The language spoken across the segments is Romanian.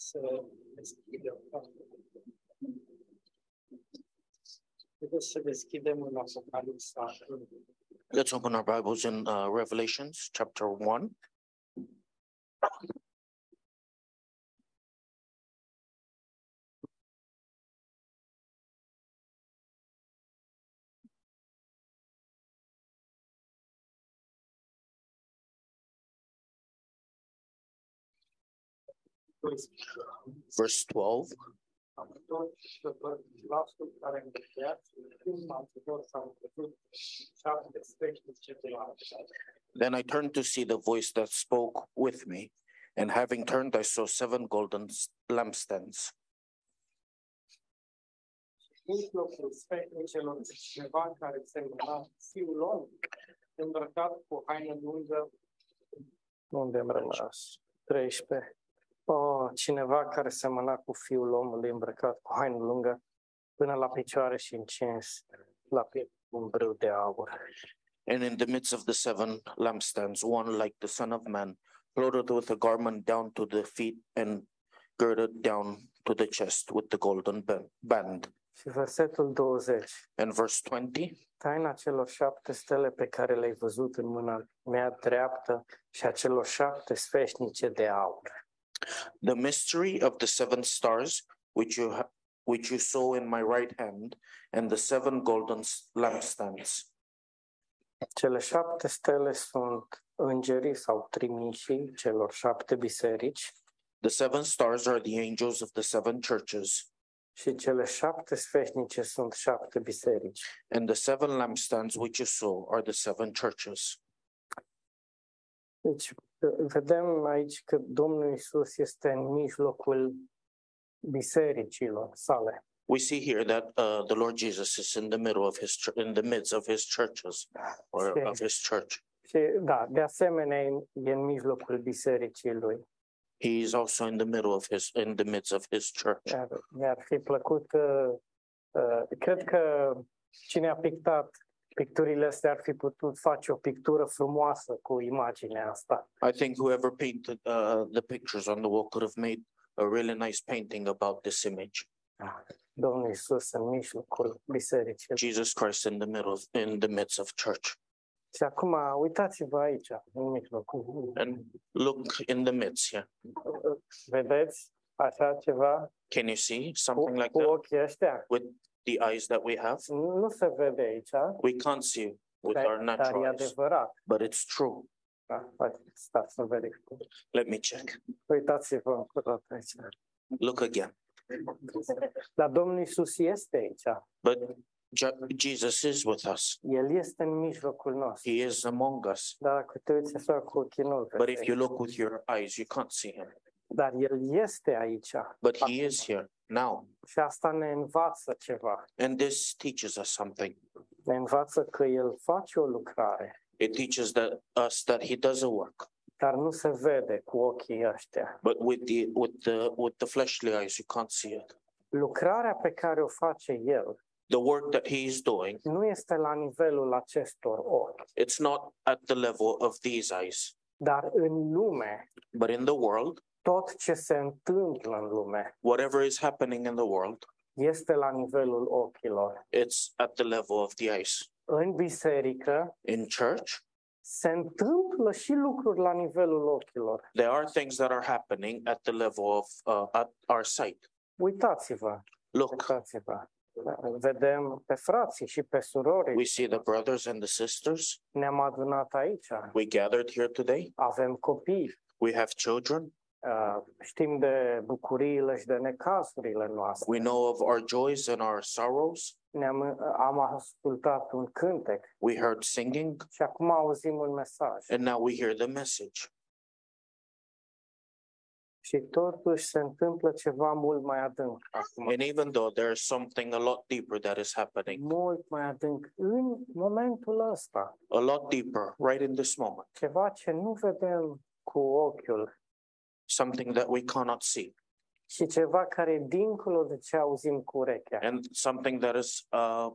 să deschidem. Haideți să deschidem în Apocalipsa. Let's open our Bibles in uh, Revelations chapter 1. De la Then I turned to see the voice that spoke with me, and having turned, I saw seven golden lampstands. Unde am rămas? 13. Oh, cineva care semăna cu Fiul omului îmbrăcat cu haină lungă până la picioare și încins la piept un brâu de aur. And in the midst of the seven lampstands, one like the Son of Man, clothed with a garment down to the feet and girded down to the chest with the golden ba- band. Și versetul 20. And verse 20 Taina celor șapte stele pe care le-ai văzut în mâna mea dreaptă și a celor șapte sfeșnice de aur. The mystery of the seven stars, which you ha- which you saw in my right hand, and the seven golden lampstands. Cele șapte stele sunt îngerii sau trimișii celor șapte biserici The seven stars are the angels of the seven churches, și cele șapte sfeșnice sunt șapte biserici. and the seven lampstands which you saw are the seven churches. Deci vedem aici că Domnul Isus este în mijlocul bisericilor sale. We see here that uh, the Lord Jesus is in the middle of his chur- in the midst of his churches or Okay. of his church. Și da, de asemenea e e în mijlocul bisericii lui. He is also in the middle of his in the midst of his church. Mi-ar, mi-ar fi plăcut, uh, uh, cred că cine a pictat picturile astea ar fi putut face o pictură frumoasă cu imaginea asta. I think whoever painted uh, the pictures on the wall could have made a really nice painting about this image. Domnul Isus în mijlocul bisericii. Jesus Christ in the middle of, in the midst of church. Și acum uitați-vă aici, în mijlocul. And look in the midst here. Vedeți așa ceva Can you see cu, something like cu that ochii ăștia? with the eyes that we have? Nu se vede aici, We can't see with dar, our dar e natural eyes, adevărat. but it's true. Da, hai, stați să. Let me check. Uitați-vă încă aici. Look again. Dar Domnul Isus este aici. But Je- Jesus is with us. El este în mijlocul nostru. He is among us. Dar dacă te uiți așa cu ochii nu But if you look with your eyes, you can't see him. Dar El este aici. But he is here now. Și asta ne învață ceva. And this teaches us something. Ne învață că El face o lucrare, It teaches that us that he does a work. dar nu se vede cu ochii ăștia. But with the with the with the fleshly eyes, you can't see it. Lucrarea pe care o face El The work that he is doing, nu este la nivelul acestor ochi, it's not at the level of these eyes. dar în lume, But in the world, tot ce se întâmplă în lume whatever is happening in the world, este la nivelul ochilor. it's at the level of the eyes. În biserică In church, se întâmplă și lucruri la nivelul ochilor. there are things that are happening at the level of uh, at our sight. Uitați-vă, Look, uitați-vă. Vedem pe frații și pe surori. we see the brothers and the sisters. Ne-am adunat aici. We gathered here today. Avem copii. We have children. Uh, Știm de bucuriile și de necazurile noastre. We know of our joys and our sorrows. Ne-am, am ascultat un cântec We heard singing, și acum auzim un mesaj. and now we hear the message. Și totuși se întâmplă ceva mult mai adânc acum. And even though there's something a lot deeper that is happening, Mult mai adânc în momentul ăsta. a lot deeper right in this moment, Ceva ce nu vedem cu ochiul something that we cannot see, și ceva care e dincolo de ce auzim cu urechea. and something that is uh,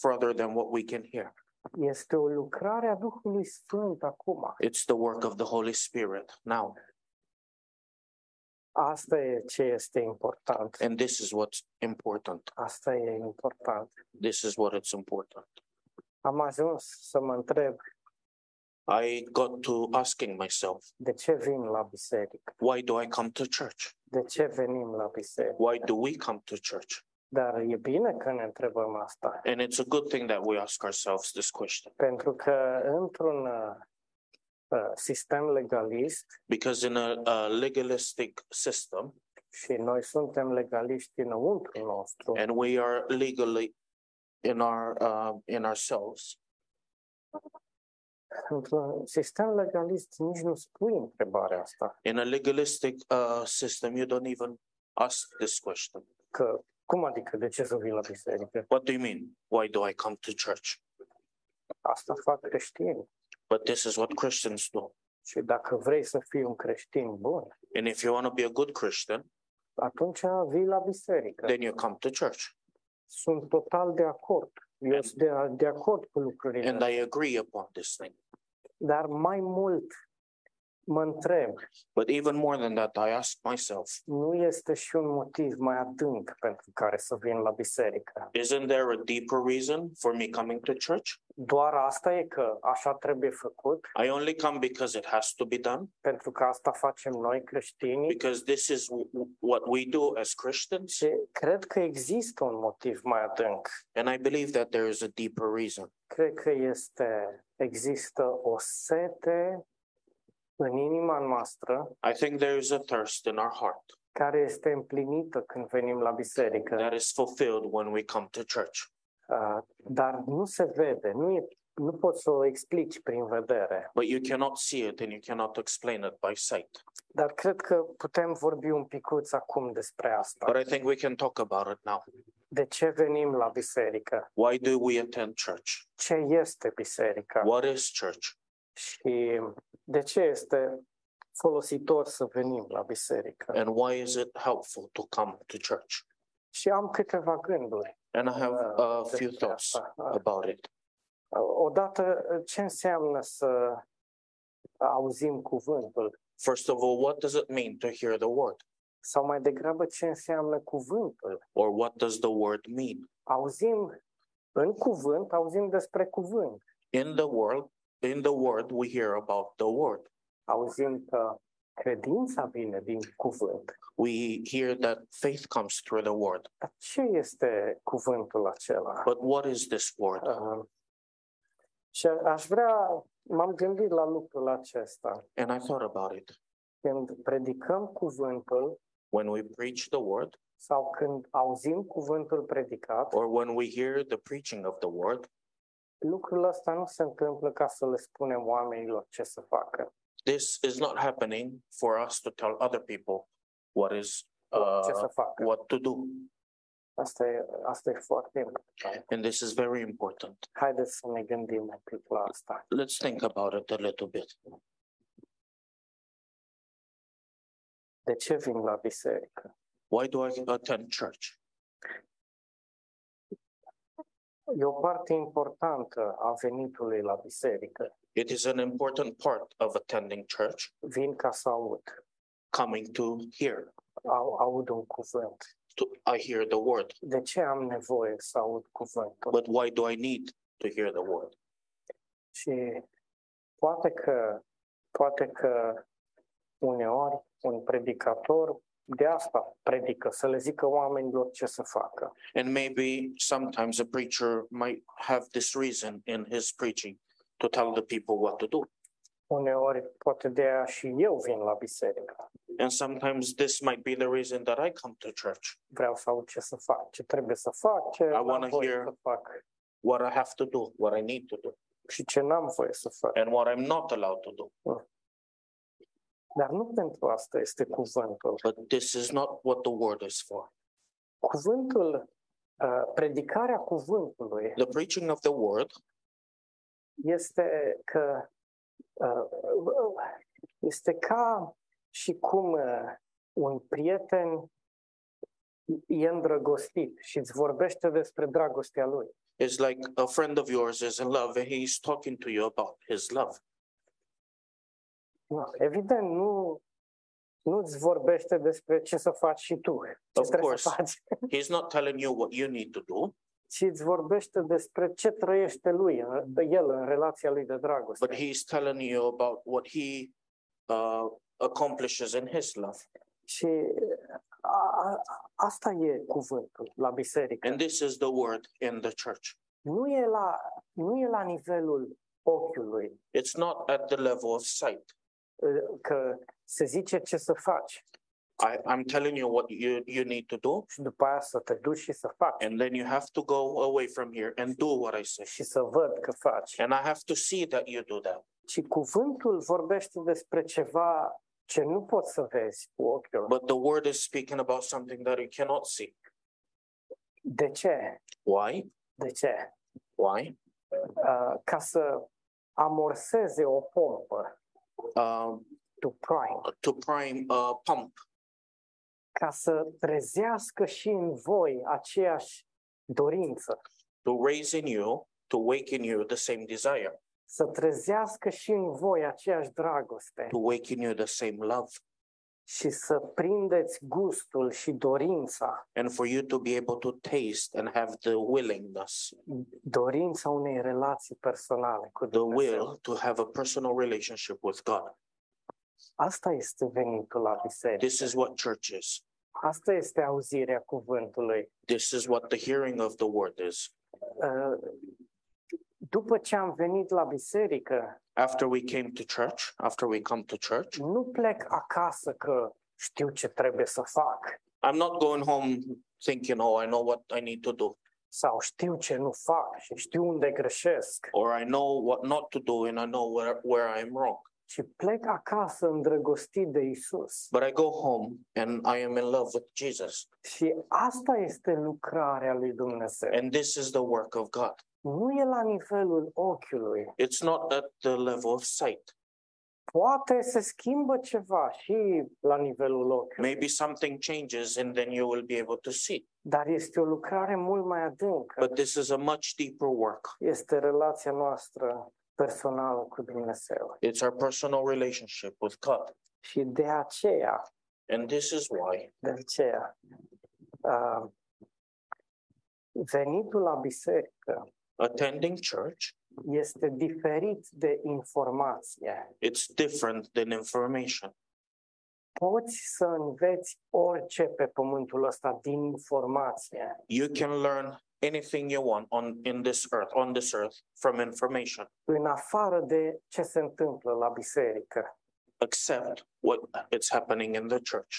further than what we can hear. Este o lucrare a Duhului Sfânt acum. It's the work of the Holy Spirit now. Asta e ce este important. And this is what's important. Asta e important. This is what it's important. Am ajuns să mă întreb I got to asking myself, de ce vin la biserică, why do I come to church? de ce venim la biserică. Why do we come to church? Dar e bine că ne întrebăm asta, And it's a good thing that we ask ourselves this question pentru că într-un uh, uh, sistem legalist, because in a, a legalistic system, și noi suntem legaliști înăuntru nostru, and we are legally in our uh, in ourselves, într-un sistem legalist nici nu spui întrebarea asta, in a legalistic uh, system, you don't even ask this question. că cum adică de ce să vii la biserică? What do you mean? Why do I come to church? Asta fac creștini. But this is what Christians do. Și dacă vrei să fii un creștin bun, And if you want to be a good Christian, atunci vii la biserică. then you come to church. Sunt total de acord. Eu sunt de, de acord cu lucrurile. And I agree upon this thing. Dar mai mult mă întreb, But even more than that, I ask myself, nu este și un motiv mai adânc pentru care să vin la biserică? isn't there a deeper reason for me coming to church? Doar asta e că așa trebuie făcut, I only come because it has to be done, pentru că asta facem noi creștinii. because this is w- w- what we do as Christians. Și cred că există un motiv mai adânc. And I believe that there is a deeper reason. Cred că este, există o sete în inima noastră I think there is a thirst in our heart care este împlinită când venim la biserică, that is fulfilled when we come to church. uh, dar nu se vede, nu, e, nu poți să o explici prin vedere. But you cannot see it and you cannot explain it by sight. Dar cred că putem vorbi un picuț acum despre asta. But I think we can talk about it now. De ce venim la biserică? Why do we attend church? Ce este biserica? What is church? Și de ce este folositor să venim la biserică? And why is it helpful to come to church? Și am câteva gânduri. And I have a uh, few despre thoughts asta. about it. Odată, ce înseamnă să auzim cuvântul? First of all, what does it mean to hear the word? Sau mai degrabă, ce înseamnă cuvântul? Or what does the word mean? Auzim în cuvânt, auzim despre cuvânt. In the world, in the word, we hear about the word. Auzim că credința vine din cuvânt. We hear that faith comes through the word. Dar ce este cuvântul acela? But what is this word? Uh, și aș vrea, m-am gândit la lucrul acesta. And I thought about it. Când predicăm cuvântul When we preach the word, sau când auzim cuvântul predicat, or when we hear the preaching of the word, lucrul ăsta nu se întâmplă ca să le spunem oamenilor ce să facă. this is not happening for us to tell other people what is ce să uh, facă. what to do. Asta e, asta e foarte important. And this is very important. Haideți să ne gândim un pic la asta. Let's think about it a little bit. De ce vin la biserică? Why do I attend church? E o parte importantă a venitului la biserică. It is an important part of attending church, Vin ca să aud. coming to hear. Au, aud un cuvânt. To, I hear the word. De ce am nevoie să aud cuvântul? But why do I need to hear the word? Și poate că, poate că uneori un predicator de asta predică, să le zică oamenilor ce să facă. And maybe sometimes a preacher might have this reason in his preaching to tell the people what to do. Uneori, poate de aia și eu vin la biserică. And sometimes this might be the reason that I come to church. Vreau să aud ce să fac, ce trebuie să fac, ce am wanna voie hear- să fac What I have to do, what I need to do, și ce n-am voie să fac. and what I'm not allowed to do. Dar nu pentru asta este cuvântul. But this is not what the word is for. Cuvântul, uh, predicarea cuvântului The preaching of the word este că uh, este ca și cum uh, un prieten e îndrăgostit și îți vorbește despre dragostea lui. is like a friend of yours is in love and he's talking to you about his love. Nu, Evident, nu, nu-ți vorbește despre ce să faci și tu, ce Of trebuie să course. faci, He's not telling you what you need to do, ci îți vorbește despre ce trăiește lui, el în relația lui de dragoste. but he's telling you about what he uh, accomplishes in his love. Și a, a, asta e cuvântul la biserică. And this is the word in the church. Nu e la, nu e la nivelul ochiului, It's not at the level of sight. Că se zice ce să faci I, I'm telling you what you, you need to do, și după aia să te duci și să faci and then you have to go away from here and do what I say. și să văd că faci. And I have to see that you do that. Și cuvântul vorbește despre ceva ce nu poți să vezi cu ochiul. But the word is speaking about something that you cannot see. De ce? Why? De ce? Why? Uh, ca să amorseze o pompă, Um, to prime, to prime a pump, ca să trezească și în voi aceeași dorință, to raise in you, to wake in you the same desire, să trezească și în voi aceeași dragoste. To wake in you the same love, și să prindeți gustul și dorința, and for you to be able to taste and have the willingness, dorința unei relații personale cu the Dumnezeu. will to have a personal relationship with God. Asta este venitul la biserică. This is what church is. Asta este auzirea cuvântului. This is what the hearing of the word is. Uh, După ce am venit la biserică, After we came to church, after we come to church, nu plec acasă că știu ce trebuie să fac I'm not going home thinking, oh, I know what I need to do, sau știu ce nu fac și știu unde greșesc, or I know what not to do, and I know where, where I am wrong. ci plec acasă îndrăgostit de Isus. But I go home and I am in love with Jesus. Și asta este lucrarea lui Dumnezeu. And this is the work of God. Nu e la nivelul ochiului. It's not at the level of sight. Poate se schimbă ceva și la nivelul ochiului, Maybe something changes and then you will be able to see. dar este o lucrare mult mai adâncă. But this is a much deeper work. Este relația noastră personală cu Dumnezeu. It's our personal relationship with God. Și de aceea, And this is why de aceea, uh, venitul la biserică attending church, este diferit de informație. it's different than information. Poți să înveți orice pe pământul ăsta din informație, You can learn anything you want on in this earth, on this earth, from information, în afară de ce se întâmplă la biserică. except what is happening in the church.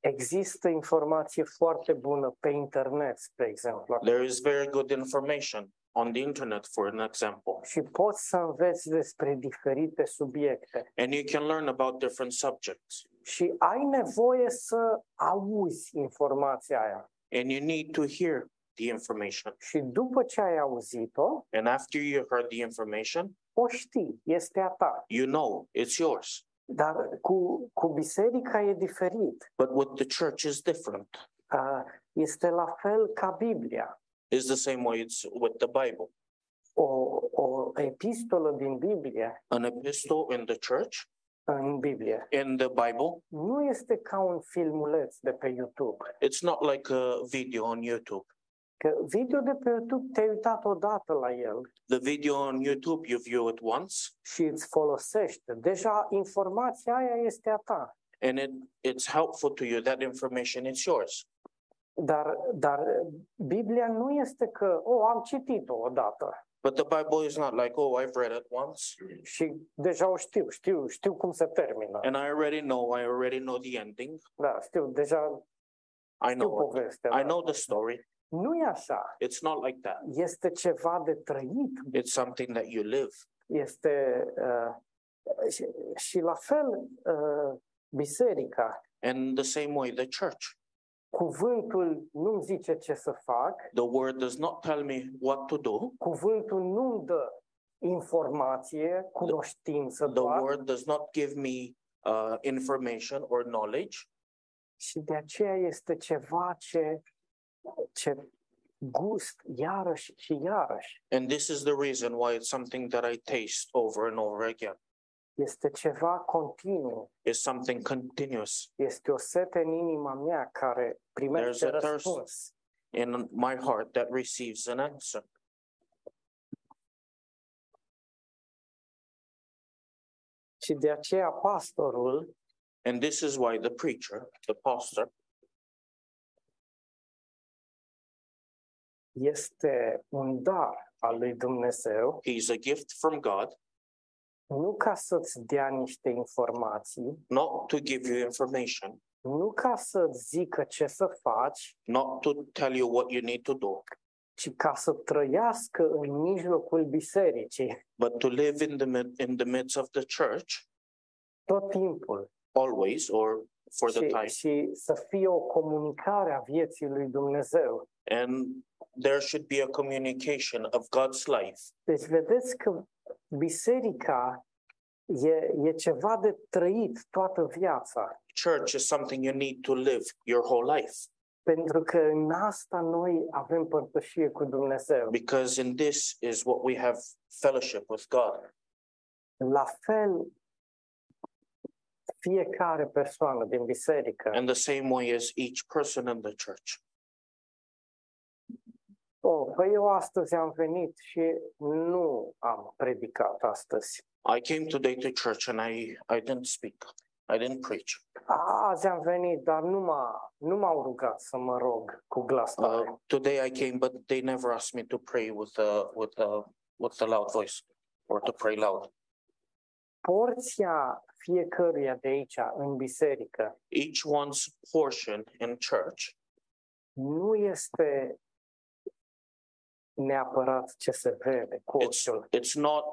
Există informație foarte bună pe internet, spre exemplu, There is very good information on the internet, for an example, și poți să înveți despre diferite subiecte and you can learn about different subjects. și ai nevoie să auzi informația aia. And you need to hear the information. Și după ce ai auzit-o, And after you heard the information, o știi, este a ta. you know it's yours. Dar cu, cu biserica e diferit. But with the church is different. Uh, Este la fel ca Biblia. It's the same way it's with the Bible. O, o epistolă din Biblie, An epistle in the church, în Biblie, in the Bible, nu este ca un filmuleț de pe YouTube. it's not like a video on YouTube. Că video de pe YouTube te-ai uitat odată la el The video on YouTube, you view it once și îți folosește. Deja informația aia este a ta. and it, it's helpful to you. That information is yours. Dar, dar Biblia nu este că, o, am citit-o odată But the Bible is not like, oh, I've read it once și deja o știu, știu, știu cum se termină. and I already know, I already know the ending. Da, știu, deja I știu know it. povestea. I da. know the story. Nu e așa. It's not like that. Este ceva de trăit. It's something that you live. Este uh, și, și la fel uh, biserica. And the same way, the church. Cuvântul nu-mi zice ce să fac, The word does not tell me what to do. cuvântul nu-mi dă informație, cunoștință The doar word does not give me uh, information or knowledge. și de aceea este ceva ce, ce gust iarăși și iarăși. And this is the reason why it's something that I taste over and over again. Este ceva continuu. is something continuous. Este o sete în inima mea care primește There's a thirst. răspuns. in my heart that receives an answer. Și de aceea pastorul And this is why the preacher, the pastor, este un dar al lui Dumnezeu, he's a gift from God, nu ca să-ți dea niște informații, not to give you information, nu ca să-ți zică ce să faci, not to tell you what you need to do, ci ca să trăiască în mijlocul bisericii. But to live in the mid, in the midst of the church. Tot timpul. Always or for the și, time. și să fie o comunicare a vieții lui Dumnezeu. And there should be a communication of God's life. Deci vedeți că biserica e, e ceva de trăit toată viața, Church is something you need to live your whole life pentru că în asta noi avem părtășie cu Dumnezeu. because in this is what we have fellowship with God. La fel, fiecare persoană din biserică. And the same way as each person in the church. Oh, păi eu astăzi am venit și nu am predicat astăzi. I came today to church and I, I didn't speak. I didn't preach. Azi am venit, dar nu, m-a, nu m-au rugat să mă rog cu glas tare. Uh, today I came, but they never asked me to pray with a with a with a loud voice or to pray loud. Porția fiecăruia de aici în biserică Each one's portion in church nu este neapărat ce se vede cu it's ochiul. it's not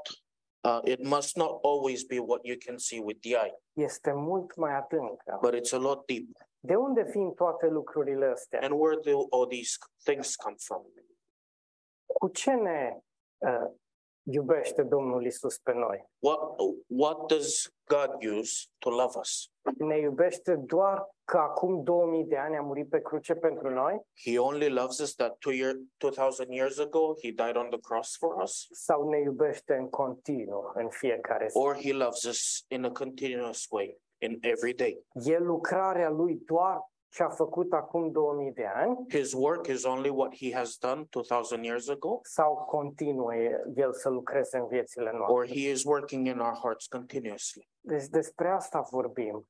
uh, it must not always be what you can see with the eye, Este mult mai adâncă. but it's a lot deeper. De unde vin toate lucrurile astea? And where do all these things come from? Cu ce ne uh, iubește Domnul Isus pe noi? What what does God use to love us? Ne iubește doar că acum 2000 de ani a murit pe cruce pentru noi? He only loves us that two year two thousand years ago he died on the cross for us, Sau ne iubește în continuu, în fiecare zi? or he loves us in a continuous way in every day. E lucrarea lui doar ce a făcut acum 2000 de ani? His work is only what he has done two thousand years ago, Sau continuă el să lucreze în viețile or noastre? he is working in our hearts continuously. Deci despre asta vorbim.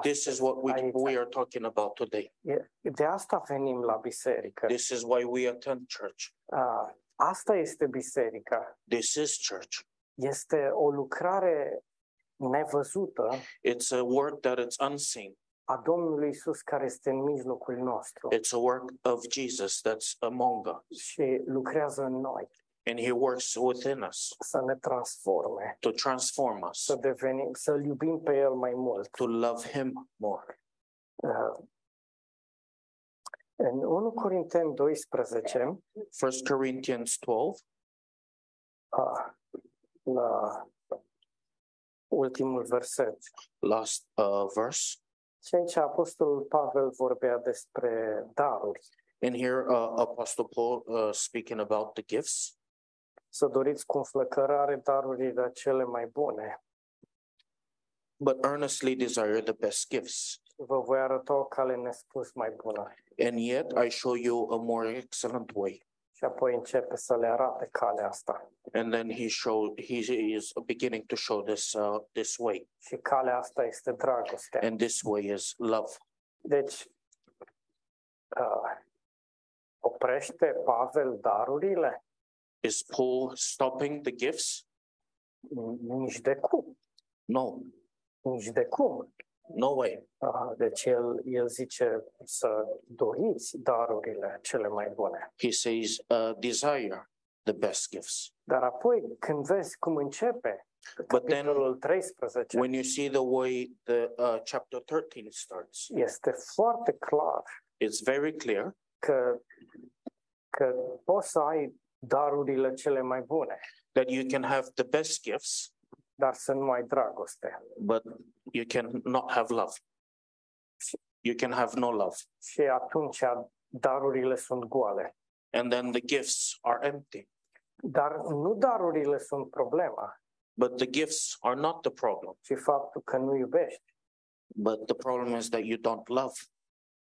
This is astăzi, what we aici. we are talking about today. E- De asta venim la biserică. This is why we attend church. Ah, Asta este biserica. This is church. Este o lucrare nevăzută It's a work that it's unseen. A Domnului Isus care este în mijlocul nostru. It's a work of Jesus that's among us, și lucrează în noi and He works within us să ne transforme, to transform us, să devenim, să-L iubim pe El mai mult. to love Him more. Ah, În 1 Corinteni 12, First Corinthians 12, ah, la ultimul verset, last uh, verse, și aici Apostolul Pavel vorbea despre daruri. and here uh, Apostle Paul uh, speaking about the gifts. Să doriți cu înflăcărare darurile cele mai bune. But earnestly desire the best gifts, Vă voi arăta o cale nespus mai bună. and yet I show you a more excellent way. Și apoi începe să le arate calea asta. And then he showed he is beginning to show this uh, this way, Și calea asta este dragostea. and this way is love. Deci, uh, oprește Pavel darurile? Is Paul stopping the gifts? Nici de cum. No, Nici de cum. No way. Uh, deci el, el zice să doriți darurile cele mai bune. He says, uh, desire the best gifts. Dar apoi, când vezi cum începe But then- capitolul 13, When you see the way the uh, chapter 13 starts, este foarte clar it's very clear că, că poți să ai darurile cele mai bune, that you can have the best gifts, dar să nu ai dragoste. but you can not have love. You can have no love. Și atunci darurile sunt goale. And then the gifts are empty. Dar nu darurile sunt problema, But the gifts are not the problem. ci faptul că nu iubești. But the problem is that you don't love.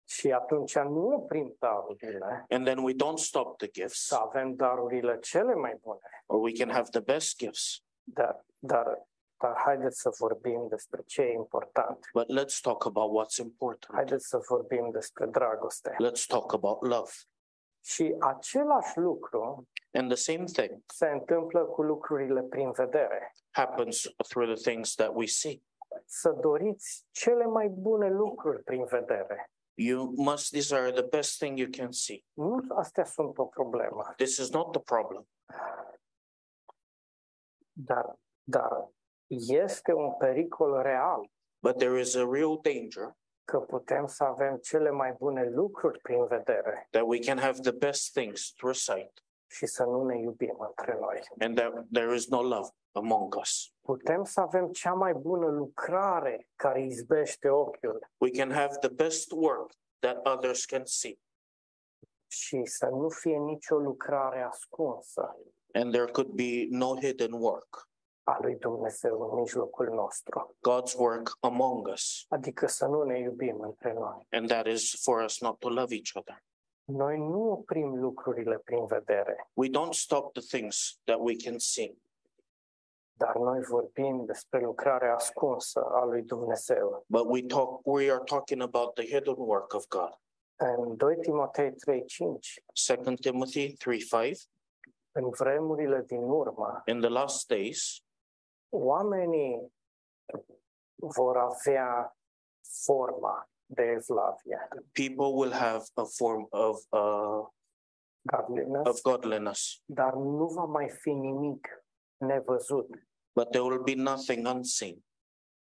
Și atunci nu oprim darurile, And then we don't stop the gifts, să avem darurile cele mai bune. or we can have the best gifts. Dar, dar, dar haideți să vorbim despre ce e important. But let's talk about what's important. Haideți să vorbim despre dragoste. Let's talk about love. Și același lucru And the same thing se întâmplă cu lucrurile prin vedere. happens through the things that we see. Să doriți cele mai bune lucruri prin vedere. You must desire the best thing you can see. Nu astea sunt o problemă, This is not the problem, dar, dar este un pericol real but there is a real danger că putem să avem cele mai bune lucruri prin vedere that we can have the best things through sight și să nu ne iubim între noi. and that there is no love among us. Putem să avem cea mai bună lucrare care izbește ochiul We can have the best work that others can see, și să nu fie nicio lucrare ascunsă and there could be no hidden work. A lui Dumnezeu în mijlocul nostru. God's work among us, Adică să nu ne iubim între noi. and that is for us not to love each other. Noi nu oprim lucrurile prin vedere, We don't stop the things that we can see, dar noi vorbim despre lucrarea ascunsă a lui Dumnezeu. but we talk we are talking about the hidden work of God. În 2 Timotei 3:5, 2 Timothy 3 5. în vremurile din urmă, In the last days, oamenii vor avea forma de evlavie, people will have a form of uh, godliness, of godliness, dar nu va mai fi nimic nevăzut but there will be nothing unseen,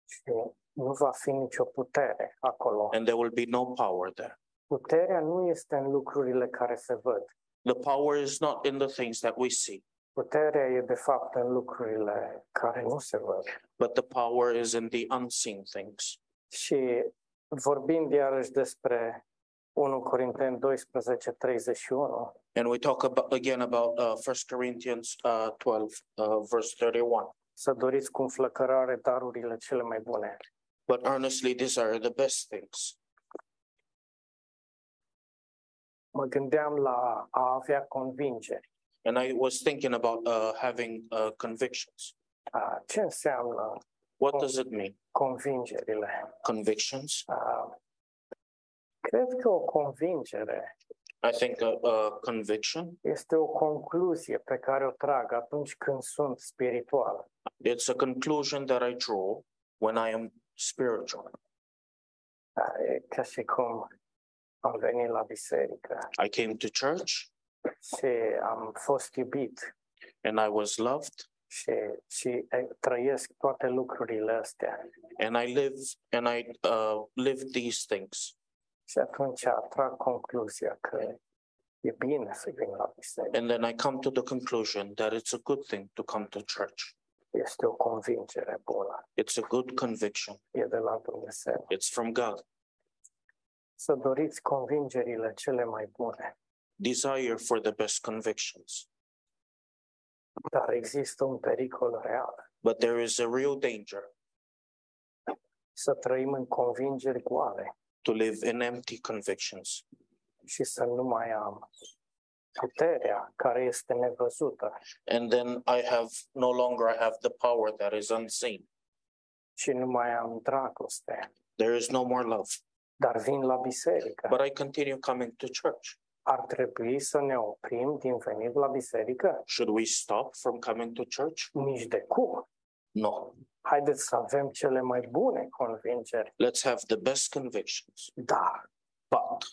și nu va fi nicio putere acolo. and there will be no power there. Puterea nu este în lucrurile care se văd. The power is not in the things that we see, Puterea e de fapt în lucrurile care nu se văd. but the power is in the unseen things. Și vorbind iarăși despre 1 Corinteni 12, 31, And we talk about again about uh, 1 Corinthians uh, 12, uh, verse 31. să doriți cu înflăcărare darurile cele mai bune. But earnestly desire the best things. Mă gândeam la a avea convingeri. And I was thinking about uh, having uh, convictions. Ah, a, Ce înseamnă uh, What does it mean? convingerile? Convictions? A, Cred că o convingere I think a, a conviction este o concluzie pe care o trag atunci când sunt spiritual. It's a conclusion that I draw when I am spiritual. Ah, e ca și cum am venit la biserică I came to church și am fost iubit and I was loved și, și e, trăiesc toate lucrurile astea. and I live and I uh, live these things. Și atunci trag concluzia că e bine să vin la biserică. And then I come to the conclusion that it's a good thing to come to church. Este o convingere bună. It's a good conviction. E de la Dumnezeu. It's from God. Să doriți convingerile cele mai bune. Desire for the best convictions. Dar există un pericol real. But there is a real danger Să trăim în convingeri goale to live in empty convictions și să nu mai am puterea care este nevăzută and then I have no longer I have the power that is unseen. și nu mai am dragoste. There is no more love. Dar vin la biserică. But I continue coming to church. Ar trebui să ne oprim din venit la biserică? Should we stop from coming to church? Nici de cum. No. Haideți să avem cele mai bune convingeri. Let's have the best convictions. Dar, But,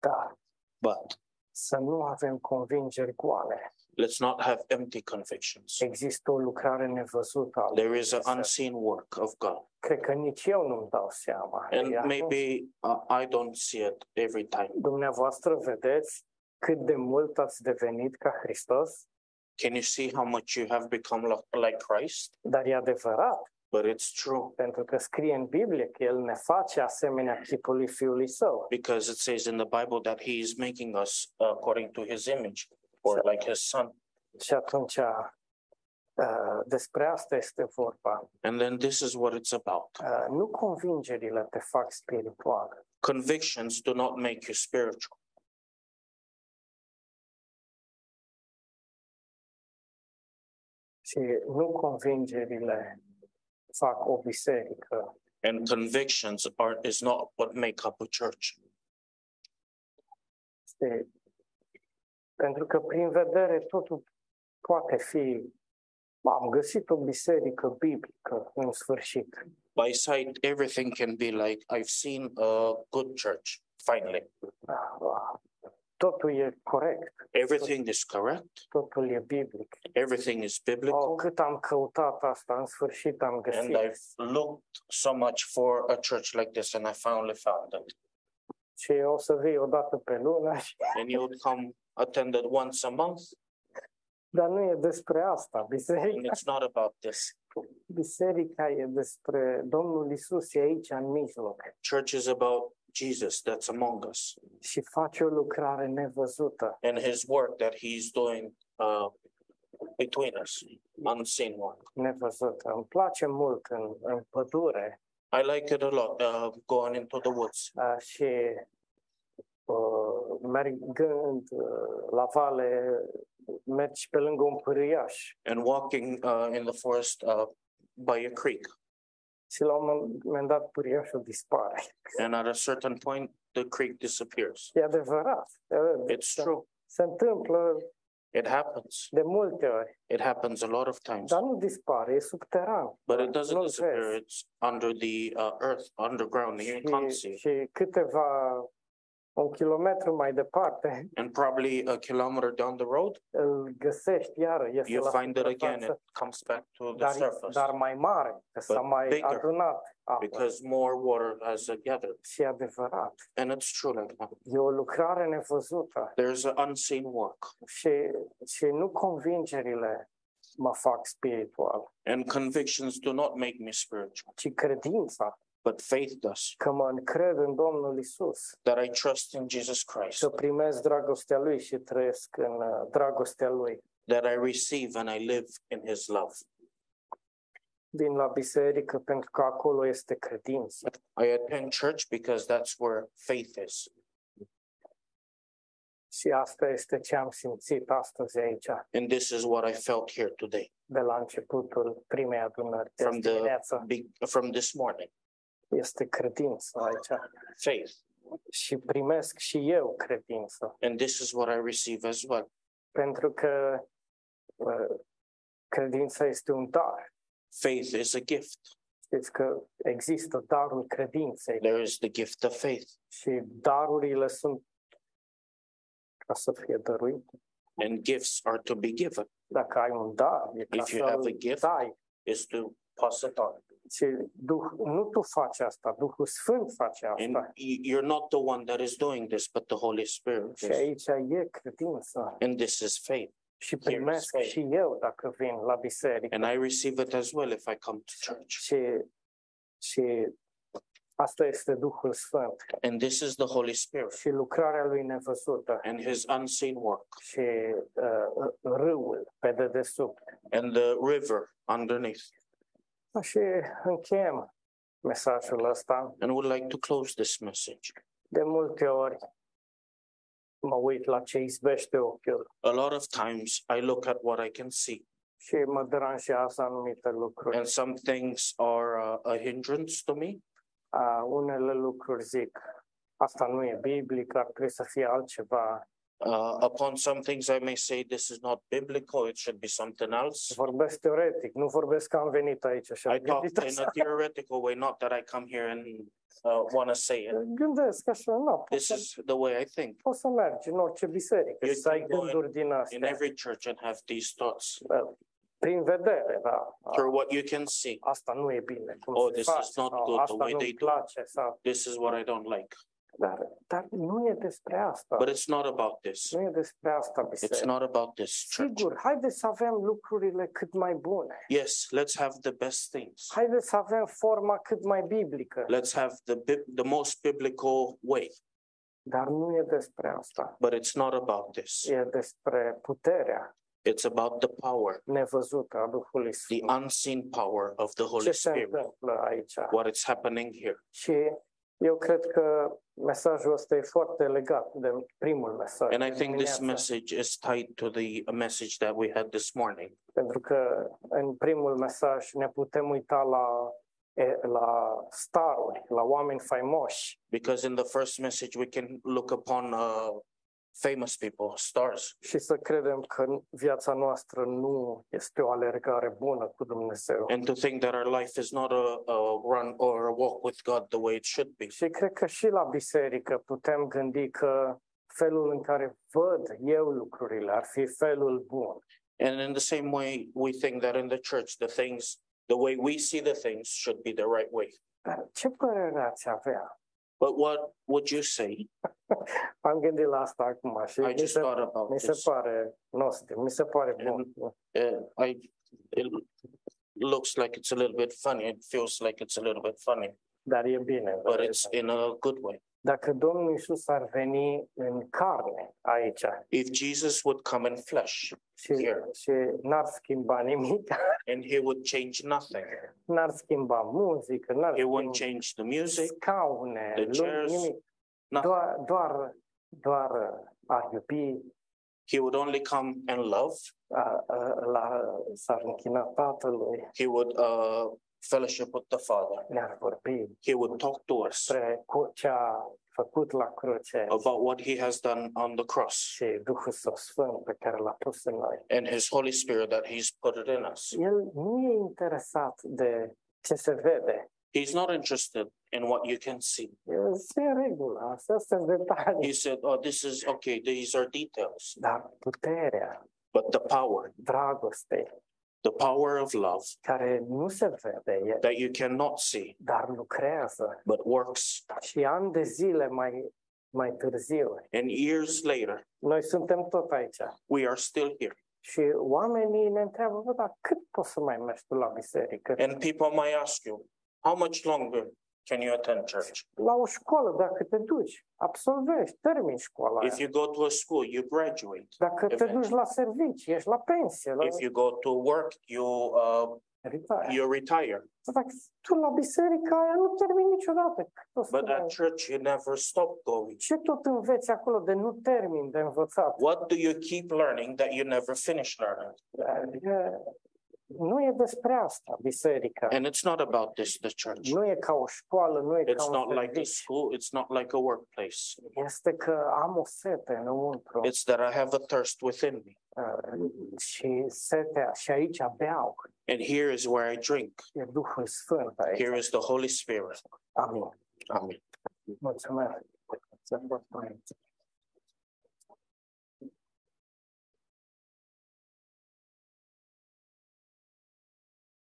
dar, but să nu avem convingeri goale. let's not have empty convictions. Există o lucrare nevăzută. a lui There is an Dumnezeu. unseen work of God. Cred că nici eu nu-mi dau seama. And Iar maybe uh, I don't see it every time. Dumneavoastră vedeți cât de mult ați devenit ca Hristos, Can you see how much you have become like Christ? dar e adevărat, But it's true pentru că scrie în Biblie că El ne face asemenea chipului Fiului Său. because it says in the Bible that He is making us according to His image or like His Son. Și atunci Uh, despre asta este vorba. And then this is what it's about. Uh, nu convingerile te fac spiritual. Convictions do not make you spiritual. Și nu convingerile fac o biserică. And convictions are is not what make up a church. Este, pentru că prin vedere totul poate fi am găsit o biserică biblică în sfârșit. By sight, everything can be like, I've seen a good church, finally. Totul e corect, Everything is correct, totul e biblic. everything is Oh, biblical. cât am căutat asta, în sfârșit am And. I've looked so much for a church like this and I finally found it. Și o să vii o dată pe lună, And you would come attend it once a month, dar nu e despre asta. and Biserica, it's not about this. biserica e despre Domnul Isus, e aici în mijloc Church is about Jesus that's among us și face o lucrare nevăzută. and his work that he's doing uh, between us, unseen work. nevăzută. Îmi place mult în, în pădure I like it a lot, uh, going into the woods uh, și uh, mergând uh, la vale, mergi pe lângă and walking uh, in the forest uh, by a creek. și la un moment dat pârâiașul dispare. And at a certain point, the creek disappears. E adevărat. It's true. Se întâmplă It happens. de multe ori, It happens a lot of times. dar nu dispare, e subteran. But it doesn't disappear. vezi. It's under the uh, earth, underground. You can't see. Și câteva, un kilometru mai departe, And probably a kilometer down the road, îl găsești iară, iese you la find it again. suprafață. It comes back to the dar, surface dar mai mare, că s-a But mai bigger, adunat apă. because more water has uh, gathered. Și e adevărat. And it's true like that. E o lucrare nevăzută There's an unseen work. și, și nu convingerile mă fac spiritual, And convictions do not make me spiritual, ci credința but faith does. că mă încred în Domnul Isus, That I trust in Jesus Christ. să primesc dragostea Lui și trăiesc în uh, dragostea Lui. that I receive and I live in his love. Vin la biserică pentru că acolo este credință. I attend church because that's where faith is. Și asta este ce am simțit astăzi aici, And this is what I felt here today de la începutul primei adunări from the from this morning. Este credință aici. Faith. Și primesc și eu credință. And this is what I receive as well. pentru că uh, credința este un dar. Faith is a gift. Știți că există darul credinței There is the gift of faith. și darurile sunt ca să fie dăruite. And gifts are to be given. Dacă ai un dar, e ca If you să have a îl gift, dai. Is to pass it on. Și Duh, nu tu faci asta, Duhul Sfânt face And asta. you're not the one that is doing this, but the Holy Spirit. Și is. aici e credință. And this is faith. Și Here is primesc faith. și eu dacă vin la biserică. And I receive it as well if I come to church. Și, și asta este Duhul Sfânt. And this is the Holy Spirit Și lucrarea lui nevăzută. and his unseen work și uh, râul pe dedesubt. and the river underneath. Și încheiem mesajul ăsta. And would like to close this message. De multe ori mă uit la ce izbește ochiul A lot of times I look at what I can see, și mă deranjează anumite lucruri. and some things are uh, a hindrance to me. Uh, unele lucruri zic, asta nu e biblic, ar trebui să fie altceva. Uh, upon some things, I may say this is not biblical, it should be something else. Vorbesc teoretic, nu vorbesc că am venit aici și I talk in a theoretical way, not that I come here and uh, want to say it. Gândesc așa, nu, This is the way I think. poți să mergi în orice biserică You să ai gânduri din In every church and have these thoughts Prin vedere, da. through what you can see. asta nu e bine. Cum Oh, this face, is not good, the way they do. place. Sau... This is what I don't like. Dar, dar nu e despre asta. But it's not about this. Nu e despre asta, It's not about this church. Sigur, haideți să avem lucrurile cât mai bune. Yes, let's have the best things. Haideți să avem forma cât mai biblică. Let's have the the most biblical way. Dar nu e despre asta. But it's not about this. E despre puterea It's about the power, nevăzută a Duhului the unseen power of the Holy Spirit, aici? what is happening here. Și eu cred că mesajul ăsta e foarte legat de primul mesaj. And I think this dimineața. message is tied to the message that we had this morning. Pentru că în primul mesaj ne putem uita la, e, la staruri, la oameni faimoși Because in the first message, we can look upon uh, famous people, stars, și să credem că viața noastră nu este o alergare bună cu Dumnezeu. and to think that our life is not a, a run or a walk with God the way it should be. Și cred că și la biserică putem gândi că felul în care văd eu lucrurile ar fi felul bun. And in the same way, we think that in the church, the things, the way we see the things should be the right way. Dar ce părere ați avea? But what would you say? Am gândit la asta acum și I mi just se, thought about mi se this. pare nostru, mi se pare bun. Uh, I, it looks like it's a little bit funny. It feels like it's a little bit funny, Dar e bine. but it's in a good way. Dacă Domnul Isus ar veni în carne aici If Jesus would come in flesh și, Here. și n-ar schimba nimic, and he would change nothing, n-ar schimba muzică, n-ar he wouldn't schimba change the music, scaune, the chairs, nimic. nothing. Doar, doar, doar ar iubi, He would only come and love. a, a, la, s-ar închina Tatălui, He would uh, fellowship with the Father. ne-ar vorbi He would talk to us despre cu- ce a făcut la cruce about what he has done on the cross și Duhul Său Sfânt pe care l-a pus în noi. and his Holy Spirit that he's put it in us. El nu e interesat de ce se vede. He's not interested in what you can see. El se în regulă, astea sunt detalii. He said, Oh, this is okay, these are details. Dar puterea, But the power, dragostei, the power of love care nu se vede, e, that you cannot see, dar lucrează. but works. Și ani de zile mai, mai târziu, And years later, noi suntem tot aici. we are still here. Și oamenii ne întreabă, bă, dar cât poți să mai mergi tu la biserică? And people might ask you, How much longer can you attend church? La o școală, dacă te duci, absolvești, termini școala If aia. you go to a school, you graduate. Dacă te eventually. duci la servicii, ești la pensie, la If you go to work, you uh, retire. you retire. Dacă tu la biserică aia nu termini niciodată. Cât o să But mai- at church, you never stop going. Ce tot înveți acolo de nu termin de învățat? What do you keep learning that you never finish learning? Nu e despre asta, biserica. And it's not about this, the church. Nu e ca o școală, nu e ca It's un not like a serviciu. school, it's not like a workplace. Este că am o sete înăuntru It's that I have a thirst within me. uh, și setea, și aici beau. And here is where I drink. E Duhul Sfânt aici. Here is the Holy Spirit. Amin. Amen. Mulțumesc.